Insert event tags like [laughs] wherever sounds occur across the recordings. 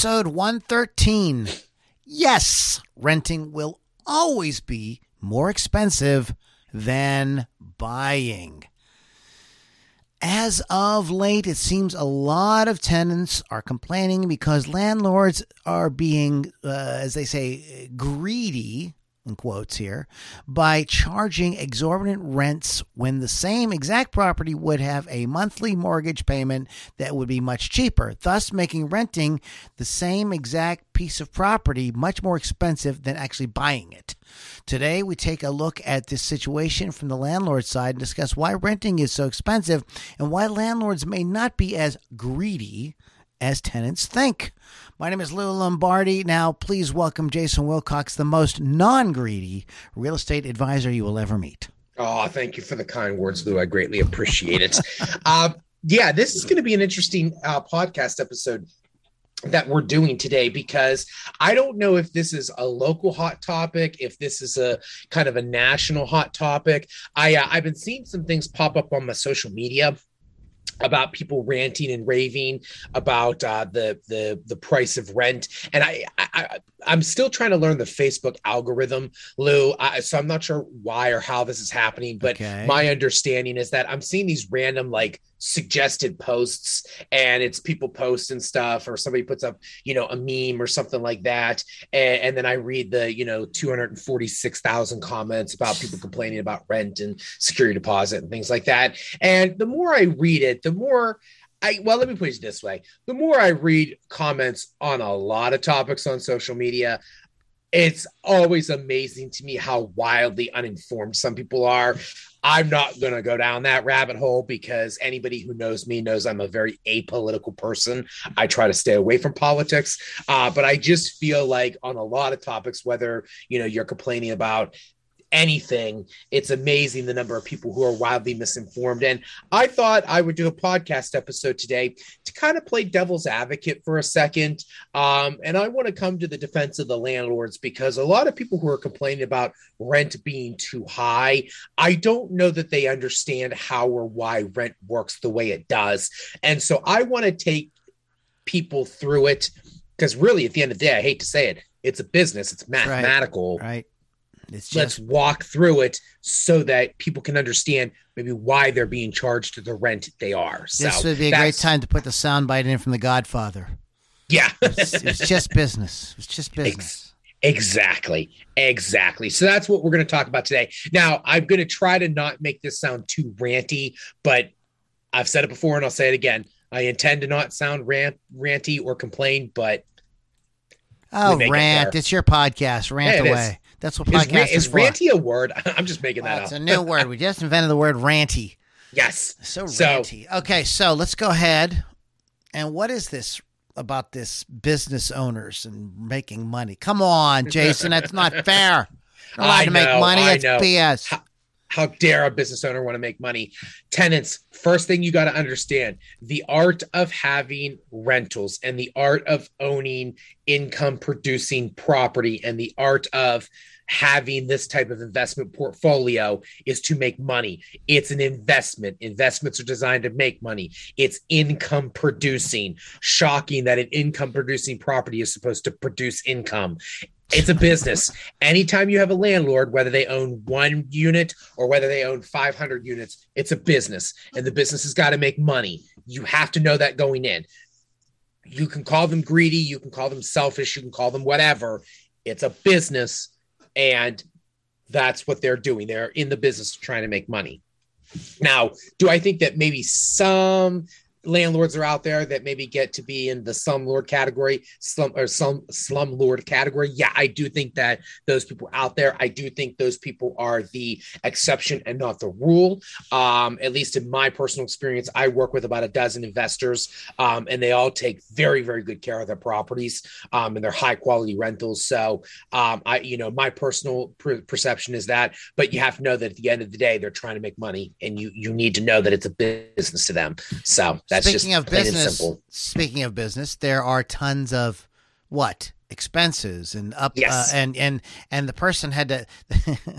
Episode 113. Yes, renting will always be more expensive than buying. As of late, it seems a lot of tenants are complaining because landlords are being, uh, as they say, greedy, in quotes here, by charging exorbitant rents when the same exact property would have a monthly mortgage payment that would be much cheaper, thus making renting the same exact piece of property much more expensive than actually buying it. Today, we take a look at this situation from the landlord side and discuss why renting is so expensive and why landlords may not be as greedy as tenants think. My name is Lou Lombardi. Now, please welcome Jason Wilcox, the most non greedy real estate advisor you will ever meet. Oh, thank you for the kind words, Lou. I greatly appreciate it. uh, yeah, this is going to be an interesting uh, podcast episode that we're doing today because I don't know if this is a local hot topic, if this is a kind of a national hot topic. I uh, I've been seeing some things pop up on my social media about people ranting and raving about uh, the the the price of rent, and I, I I'm still trying to learn the Facebook algorithm, Lou. I, so I'm not sure why or how this is happening, but Okay. my understanding is that I'm seeing these random like suggested posts, and it's people posting stuff, or somebody puts up you know a meme or something like that, and, and then I read the you know 246,000 comments about people complaining about rent and security deposit and things like that. And the more I read it, the more I well, let me put it this way: the more I read comments on a lot of topics on social media, it's always amazing to me how wildly uninformed some people are. I'm not going to go down that rabbit hole because anybody who knows me knows I'm a very apolitical person. I try to stay away from politics, uh, but I just feel like on a lot of topics, whether you know you're complaining about anything, it's amazing the number of people who are wildly misinformed. And I thought I would do a podcast episode today to kind of play devil's advocate for a second. Um, and I want to come to the defense of the landlords because a lot of people who are complaining about rent being too high, I don't know that they understand how or why rent works the way it does. And so I want to take people through it because really, at the end of the day, I hate to say it, it's a business, it's mathematical Right? It's let's walk through it so that people can understand maybe why they're being charged the rent they are. this would be a great time to put the soundbite in from The Godfather. Yeah. It's, it's just business. It's just business. Exactly. Exactly. So that's what we're going to talk about today. Now, I'm going to try to not make this sound too ranty, but I've said it before and I'll say it again. I intend to not sound rant, ranty or complain, but Oh, make it rant! It's your podcast. Rant it is. away. That's what podcast is, is for. ranty a word? [laughs] I'm just making Oh, that it's up. a new word. We just invented the word ranty. yes. So So- ranty. Okay, so let's go ahead. And what is this about this business owners and making money? Come on, Jason. That's not [laughs] fair. Allowed I to make money. I It's know. BS. How- how dare a business owner want to make money? Tenants first thing you got to understand the art of having rentals and the art of owning income producing property and the art of having this type of investment portfolio is to make money. It's an investment. Investments are designed to make money. It's income producing. Shocking that an income producing property is supposed to produce income it's a business. Anytime you have a landlord, whether they own one unit or whether they own 500 units, it's a business and the business has got to make money. You have to know that going in. You can call them greedy, you can call them selfish, you can call them whatever. It's a business. And that's what they're doing. They're in the business trying to make money. Now, do I think that maybe some landlords are out there that maybe get to be in the slumlord category, slum or some slumlord category. Yeah, I do think that those people out there. I do think those people are the exception and not the rule. Um, at least in my personal experience, I work with about a dozen investors, um, and they all take very, very good care of their properties um, and their high quality rentals. So, um, I, you know, my personal per- perception is that. But you have to know that at the end of the day, they're trying to make money, and you you need to know that it's a business to them. So that's speaking of business, speaking of business, there are tons of what expenses and up Yes. uh, and and and the person had to [laughs]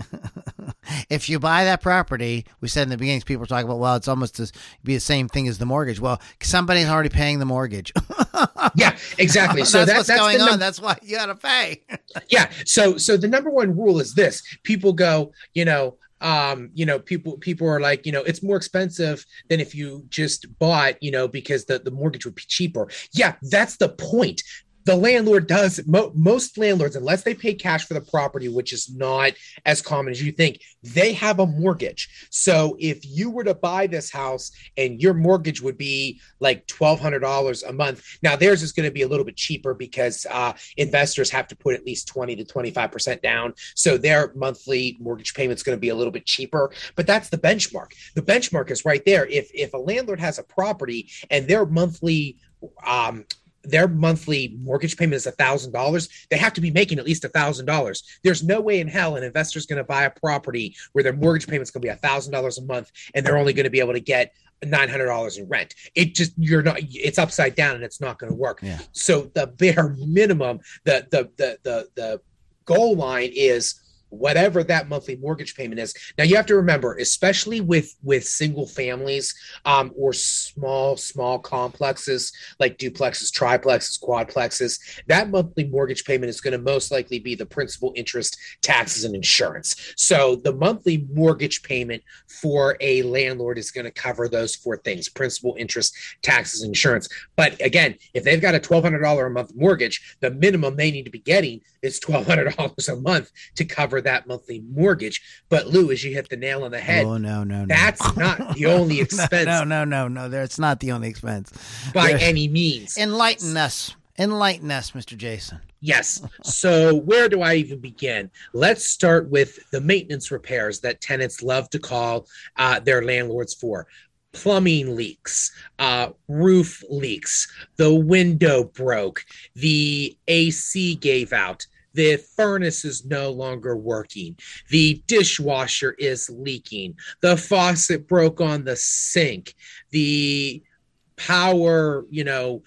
if you buy that property we said in the beginning people talk about well it's almost to be the same thing as the mortgage. Well somebody's already paying the mortgage. [laughs] Yeah, exactly. So that's that, what's that's going on. That's why you gotta pay. Yeah so so the number one rule is this. People go you know um you know people people are like you know it's more expensive than if you just bought you know because the the mortgage would be cheaper. Yeah that's the point the landlord does mo- most landlords unless they pay cash for the property which is not as common as you think they have a mortgage. So if you were to buy this house and your mortgage would be like $1200 a month now theirs is going to be a little bit cheaper because uh, investors have to put at least 20 to 25% down. So their monthly mortgage payment is going to be a little bit cheaper but that's the benchmark. The benchmark is right there. If if a landlord has a property and their monthly um their monthly mortgage payment is a thousand dollars they have to be making at least a thousand dollars there's no way in hell an investor's going to buy a property where their mortgage payment's going to be a thousand dollars a month and they're only going to be able to get nine hundred dollars in rent. It just you're not. It's upside down and it's not going to work. Yeah. So the bare minimum, the the the the the goal line is whatever that monthly mortgage payment is. Now you have to remember especially with with single families um, or small small complexes like duplexes triplexes quadplexes that monthly mortgage payment is going to most likely be the principal interest taxes and insurance. So the monthly mortgage payment for a landlord is going to cover those four things principal interest taxes insurance. But again if they've got a $1200 a month mortgage the minimum they need to be getting is $1200 a month to cover that monthly mortgage but lou as you hit the nail on the head oh no no no that's [laughs] not the only expense no no no no that's not the only expense by There's- any means enlighten us enlighten us mr jason Yes. So where do I even begin? Let's start with the maintenance repairs that tenants love to call uh, their landlords for. Plumbing leaks, uh, roof leaks, the window broke, the AC gave out, the furnace is no longer working, the dishwasher is leaking, the faucet broke on the sink, the power, you know,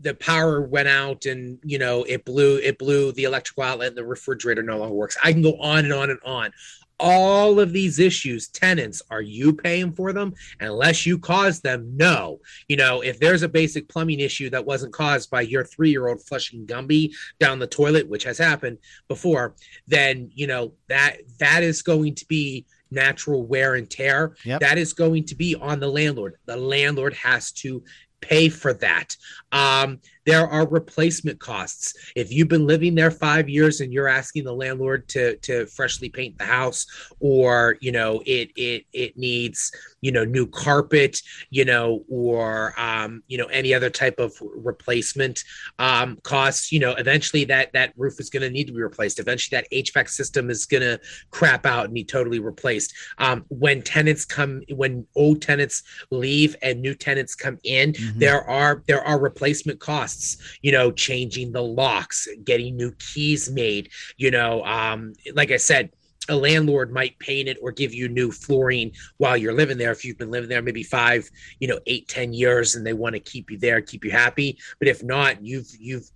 the power went out and you know it blew it blew the electrical outlet and the refrigerator no longer works. I can go on and on and on all of these issues tenants are you paying for them unless you caused them no you know if there's a basic plumbing issue that wasn't caused by your three-year-old flushing gumby down the toilet which has happened before then you know that that is going to be natural wear and tear Yep. that is going to be on the landlord the landlord has to pay for that. Um, there are replacement costs. If you've been living there five years and you're asking the landlord to to freshly paint the house, or you know it it it needs you know new carpet, you know, or um, you know any other type of replacement um, costs, you know, eventually that that roof is going to need to be replaced. Eventually that HVAC system is going to crap out and need totally replaced. Um, when tenants come, when old tenants leave and new tenants come in, Mhm. there are there are replacement costs you know changing the locks getting new keys made you know um like i said a landlord might paint it or give you new flooring while you're living there. If you've been living there maybe five you know eight ten years and they want to keep you there keep you happy. But if not you've you've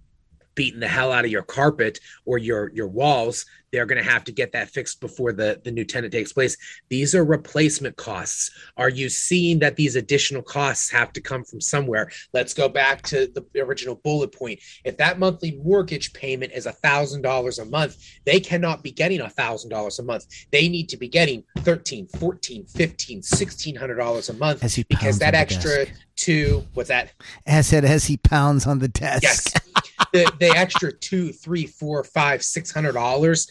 beaten the hell out of your carpet or your your walls they're going to have to get that fixed before the the new tenant takes place. These are replacement costs. Are you seeing that these additional costs have to come from somewhere? Let's go back to the original bullet point. If that monthly mortgage payment is a thousand dollars a month they cannot be getting a thousand dollars a month. They need to be getting 13 14 15 1600 dollars a month As he pounds because that extra desk. two what's that? As said as he pounds on the desk? Yes. The, the extra two, three, four, five, six hundred dollars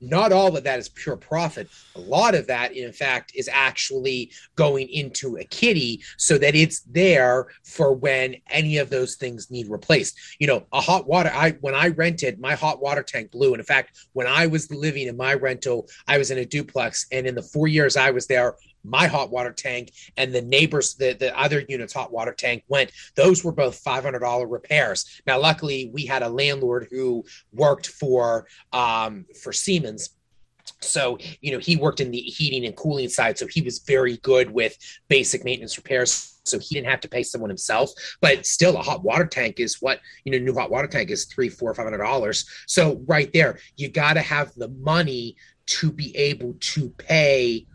not all of that is pure profit. A lot of that, in fact, is actually going into a kitty so that it's there for when any of those things need replaced. You know, a hot water. I when I rented, my hot water tank blew. And in fact, when I was living in my rental, I was in a duplex, and in the four years I was there, my hot water tank and the neighbors the, the other unit's hot water tank went those were both $500 repairs. Now luckily we had a landlord who worked for um, for siemens. So you know he worked in the heating and cooling side so he was very good with basic maintenance repairs so he didn't have to pay someone himself. But still a hot water tank is what you know new hot water tank is three four five hundred dollars. So right there you got to have the money to be able to pay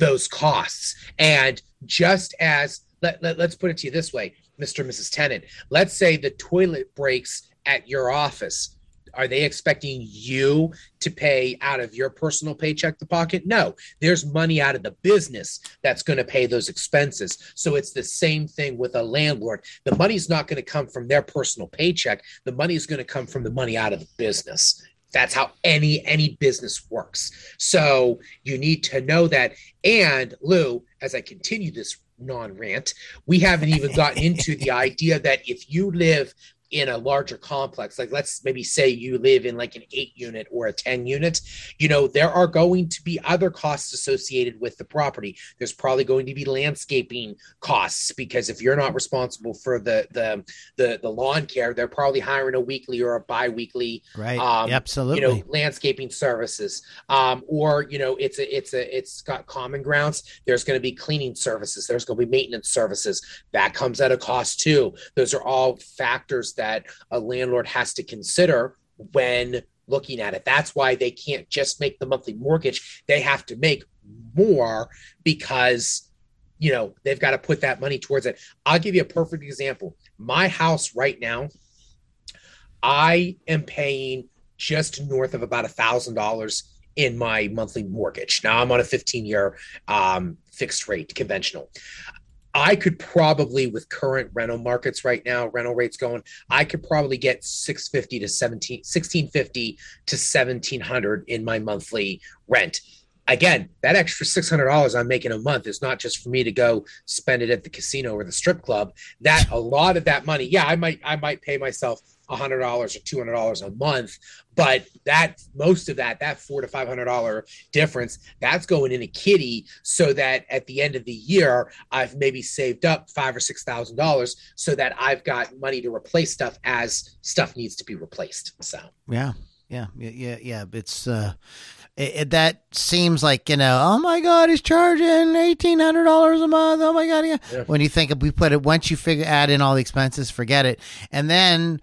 those costs. And just as let, let, us put it to you this way, Mr. and Mrs. Tenant, let's say the toilet breaks at your office. Are they expecting you to pay out of your personal paycheck to pocket? No, there's money out of the business that's going to pay those expenses. So it's the same thing with a landlord. The money's not going to come from their personal paycheck. The money is going to come from the money out of the business that's how any any business works. So you need to know that. And lou as i continue this non rant we haven't even gotten into the idea that if you live in a larger complex like let's maybe say you live in like an 8 unit or a 10 unit you know there are going to be other costs associated with the property. There's probably going to be landscaping costs because if you're not responsible for the the the, the lawn care they're probably hiring a weekly or a bi-weekly right. um, absolutely. you know landscaping services. Um, or you know it's a it's a it's got common grounds. There's going to be cleaning services. There's going to be maintenance services. That comes at a cost too. Those are all factors that a landlord has to consider when looking at it. That's why they can't just make the monthly mortgage. They have to make more because you know they've got to put that money towards it. I'll give you a perfect example. My house right now, I am paying just north of about a thousand dollars in my monthly mortgage. Now I'm on a 15 year um, fixed rate conventional. I could probably, with current rental markets right now, rental rates going, I could probably get 650 to 17, 1650 to 1700 in my monthly rent. Again, that extra $600 I'm making a month is not just for me to go spend it at the casino or the strip club. That a lot of that money, yeah, I might, I might pay myself $100 or $200 a month but that most of that that four to five hundred dollar difference that's going in a kitty so that at the end of the year i've maybe saved up five or six thousand dollars so that i've got money to replace stuff as stuff needs to be replaced so yeah yeah yeah yeah it's uh it, it, that seems like you know oh my god he's charging eighteen hundred dollars a month oh my god yeah. yeah. when you think of we put it once you figure add in all the expenses forget it and then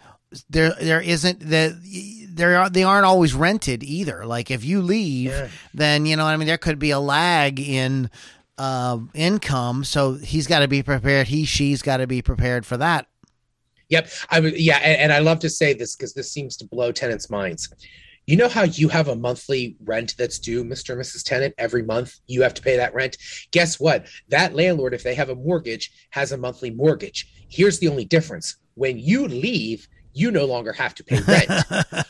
there there isn't the there are they aren't always rented either. Like if you leave, yeah. then you know I mean there could be a lag in uh, income, so he's got to be prepared. He she's got to be prepared for that. Yep, I would. Yeah, and, and I love to say this because this seems to blow tenants' minds. You know how you have a monthly rent that's due, Mr. and Mrs. Tenant, every month you have to pay that rent? Guess what? That landlord, if they have a mortgage, has a monthly mortgage. Here's the only difference when you leave, you no longer have to pay rent.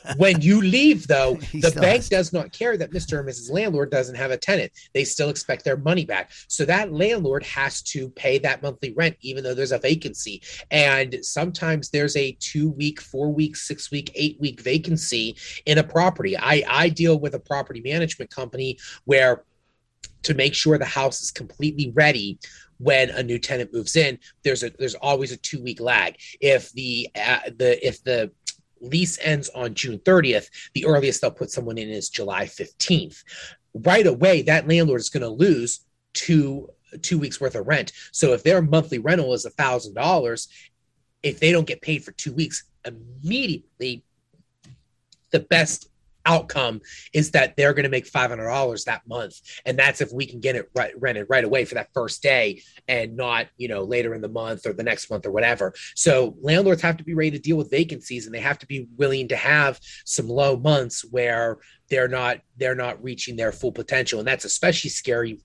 [laughs] when you leave, though, [laughs] he the bank has. does not care that Mr. and Mrs. Landlord doesn't have a tenant. They still expect their money back. So that landlord has to pay that monthly rent, even though there's a vacancy. And sometimes there's a two week, four week, six week, eight week vacancy in a property. I, I deal with a property management company where to make sure the house is completely ready when a new tenant moves in there's a there's always a two week lag. If the uh, the if the lease ends on june 30th the earliest they'll put someone in is july 15th right away that landlord is going to lose two two weeks worth of rent. So if their monthly rental is a thousand dollars if they don't get paid for two weeks immediately the best outcome is that they're going to make $500 that month. And that's if we can get it right, rented right away for that first day and not you know later in the month or the next month or whatever. So landlords have to be ready to deal with vacancies and they have to be willing to have some low months where they're not they're not reaching their full potential. And that's especially scary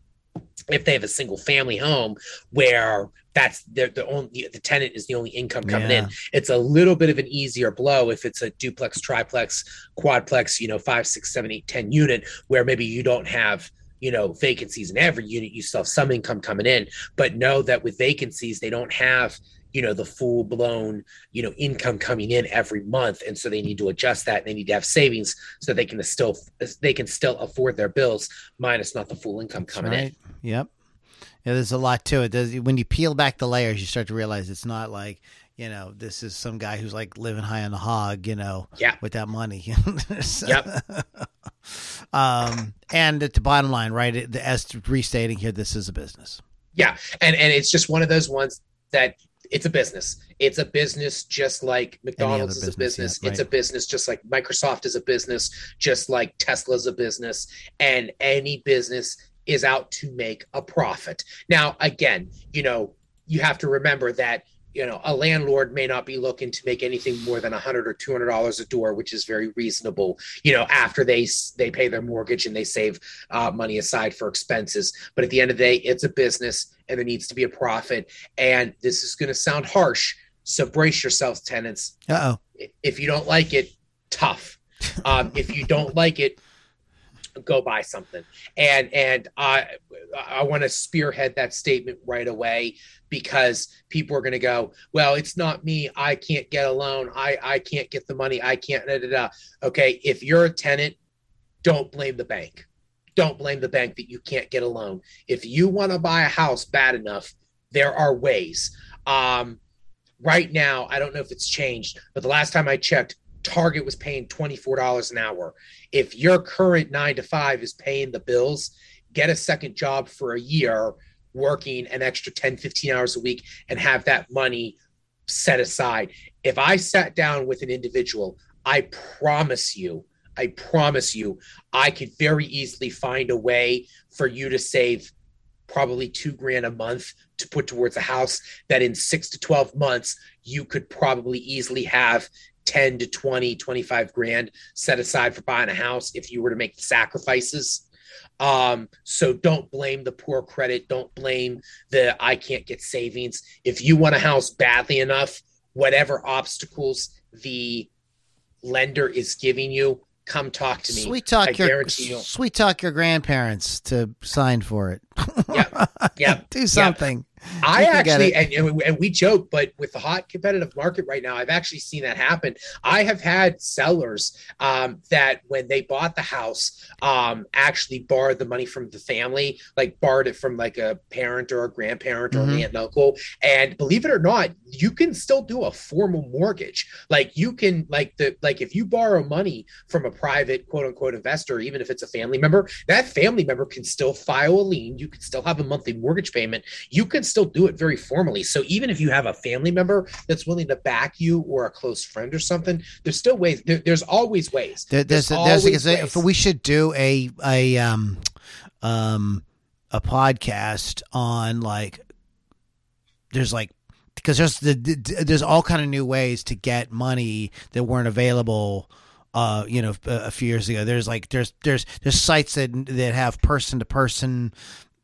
if they have a single family home where that's the, the only the tenant is the only income coming Yeah. in it's a little bit of an easier blow if it's a duplex triplex quadplex you know five six seven eight ten unit where maybe you don't have you know vacancies in every unit you still have some income coming in. But know that with vacancies they don't have you know the full blown you know income coming in every month. And so they need to adjust that. They need to have savings so they can still they can still afford their bills minus not the full income That's coming in. Right. Yep. Yeah, there's a lot to it. There's, when you peel back the layers, you start to realize it's not like you know this is some guy who's like living high on the hog, you know, Yeah. with that money. So- [laughs] Yep. [laughs] um, and at the bottom line, right? it- As restating here, this is a business. Yeah, and and it's just one of those ones that it's a business. It's a business just like McDonald's is other a business, business. yeah, It's a business just like Microsoft is a business, just like Tesla's a business, and any business is out to make a profit. Now, again, you know, you have to remember that you know a landlord may not be looking to make anything more than a hundred or two hundred dollars a door, which is very reasonable. You know, after they they pay their mortgage and they save uh, money aside for expenses. But at the end of the day, it's a business and there needs to be a profit. And this is going to sound harsh. So brace yourselves, tenants. Uh oh. If you don't like it, tough. [laughs] Um, if you don't like it, go buy something. And and I I want to spearhead that statement right away because people are going to go, well, it's not me. I can't get a loan. I I can't get the money. I can't. Da, da, da. Okay, if you're a tenant, don't blame the bank. Don't blame the bank that you can't get a loan. If you want to buy a house bad enough, there are ways. Um, right now, I don't know if it's changed, but the last time I checked, Target was paying $24 an hour. If your current nine to five is paying the bills, get a second job for a year, working an extra 10, 15 hours a week, and have that money set aside. If I sat down with an individual, I promise you, I promise you, I could very easily find a way for you to save probably two grand a month to put towards a house that in six to 12 months, you could probably easily have 10 to 20, 25 grand set aside for buying a house if you were to make the sacrifices. Um, so don't blame the poor credit. Don't blame the I can't get savings. If you want a house badly enough, whatever obstacles the lender is giving you, come talk to me. Sweet talk I your sweet talk your grandparents to sign for it. Yeah. [laughs] Yeah. Do something. I You can get actually, and, and, we joke, but with the hot competitive market right now, I've actually seen that happen. I have had sellers um, that when they bought the house, um, actually borrowed the money from the family, like borrowed it from like a parent or a grandparent or Mhm. an aunt and uncle. And believe it or not, you can still do a formal mortgage. Like you can, like the, like if you borrow money from a private quote unquote investor, even if it's a family member, that family member can still file a lien. You can still have a monthly mortgage payment you can still do it very formally. So even if you have a family member that's willing to back you or a close friend or something, there's still ways. There, there's always ways. There, there's there's, there's a, ways. we should do a a um um a podcast on like there's like because there's the, the there's all kind of new ways to get money that weren't available uh you know a, a few years ago there's like there's there's there's sites that that have person to person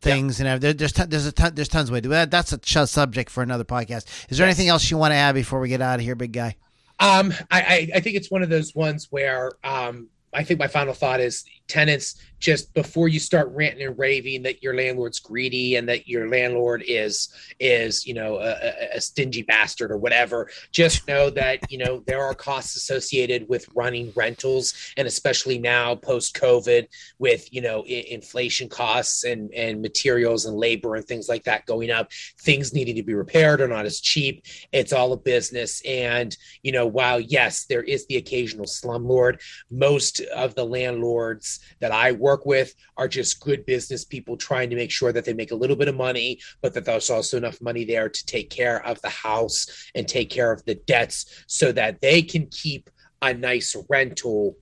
things and there, there's ton, there's a ton, there's tons of ways to do That- that's a ch- subject for another podcast. Is there anything else you want to add before we get out of here big guy? Um, I, I, I think it's one of those ones where um, I think my final thought is tenants just before you start ranting and raving that your landlord's greedy and that your landlord is is you know a, a- stingy bastard or whatever just know that you know there are costs associated with running rentals and especially now post covid with you know I- inflation costs and and materials and labor and things like that going up things needing to be repaired are not as cheap. It's all a business. And you know while yes there is the occasional slumlord most of the landlords that I work with are just good business people trying to make sure that they make a little bit of money, but that there's also enough money there to take care of the house and take care of the debts so that they can keep a nice rental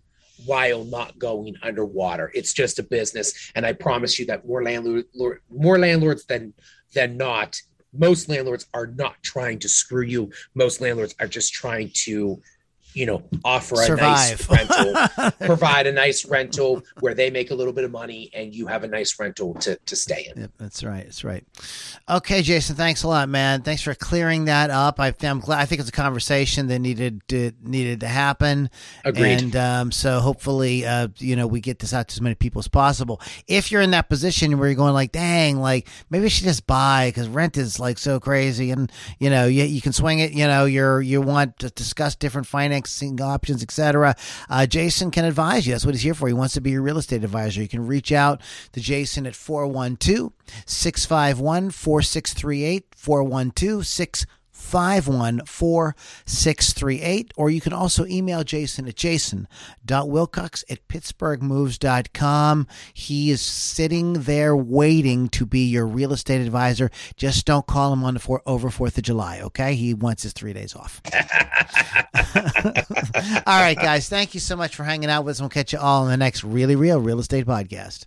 while not going underwater. It's just a business. And I promise you that more landlord, more landlords than than not, most landlords are not trying to screw you. Most landlords are just trying to you know, offer a Survive. nice [laughs] rental, [laughs] provide a nice rental where they make a little bit of money and you have a nice rental to, to stay in. Yep, that's right. That's right. Okay, Jason, thanks a lot, man. Thanks for clearing that up. I, I'm glad. I think it's a conversation that needed to, needed to happen. Agreed. And um, so hopefully, uh, you know, we get this out to as many people as possible. If you're in that position where you're going like, dang, like maybe I should just buy because rent is like so crazy, and you know, you, you can swing it. You know, you're you want to discuss different financing options, etc. Uh, Jason can advise you. That's what he's here for. He wants to be your real estate advisor. You can reach out to Jason at 412 651 4638 412 651 4638 or you can also email Jason at jason.wilcox at pittsburghmoves.com. He is sitting there waiting to be your real estate advisor. Just don't call him on the four, over 4th of July, okay? He wants his 3 days off. [laughs] all right, guys. Thank you so much for hanging out with us. We'll catch you all in the next Really Real Real Estate Podcast.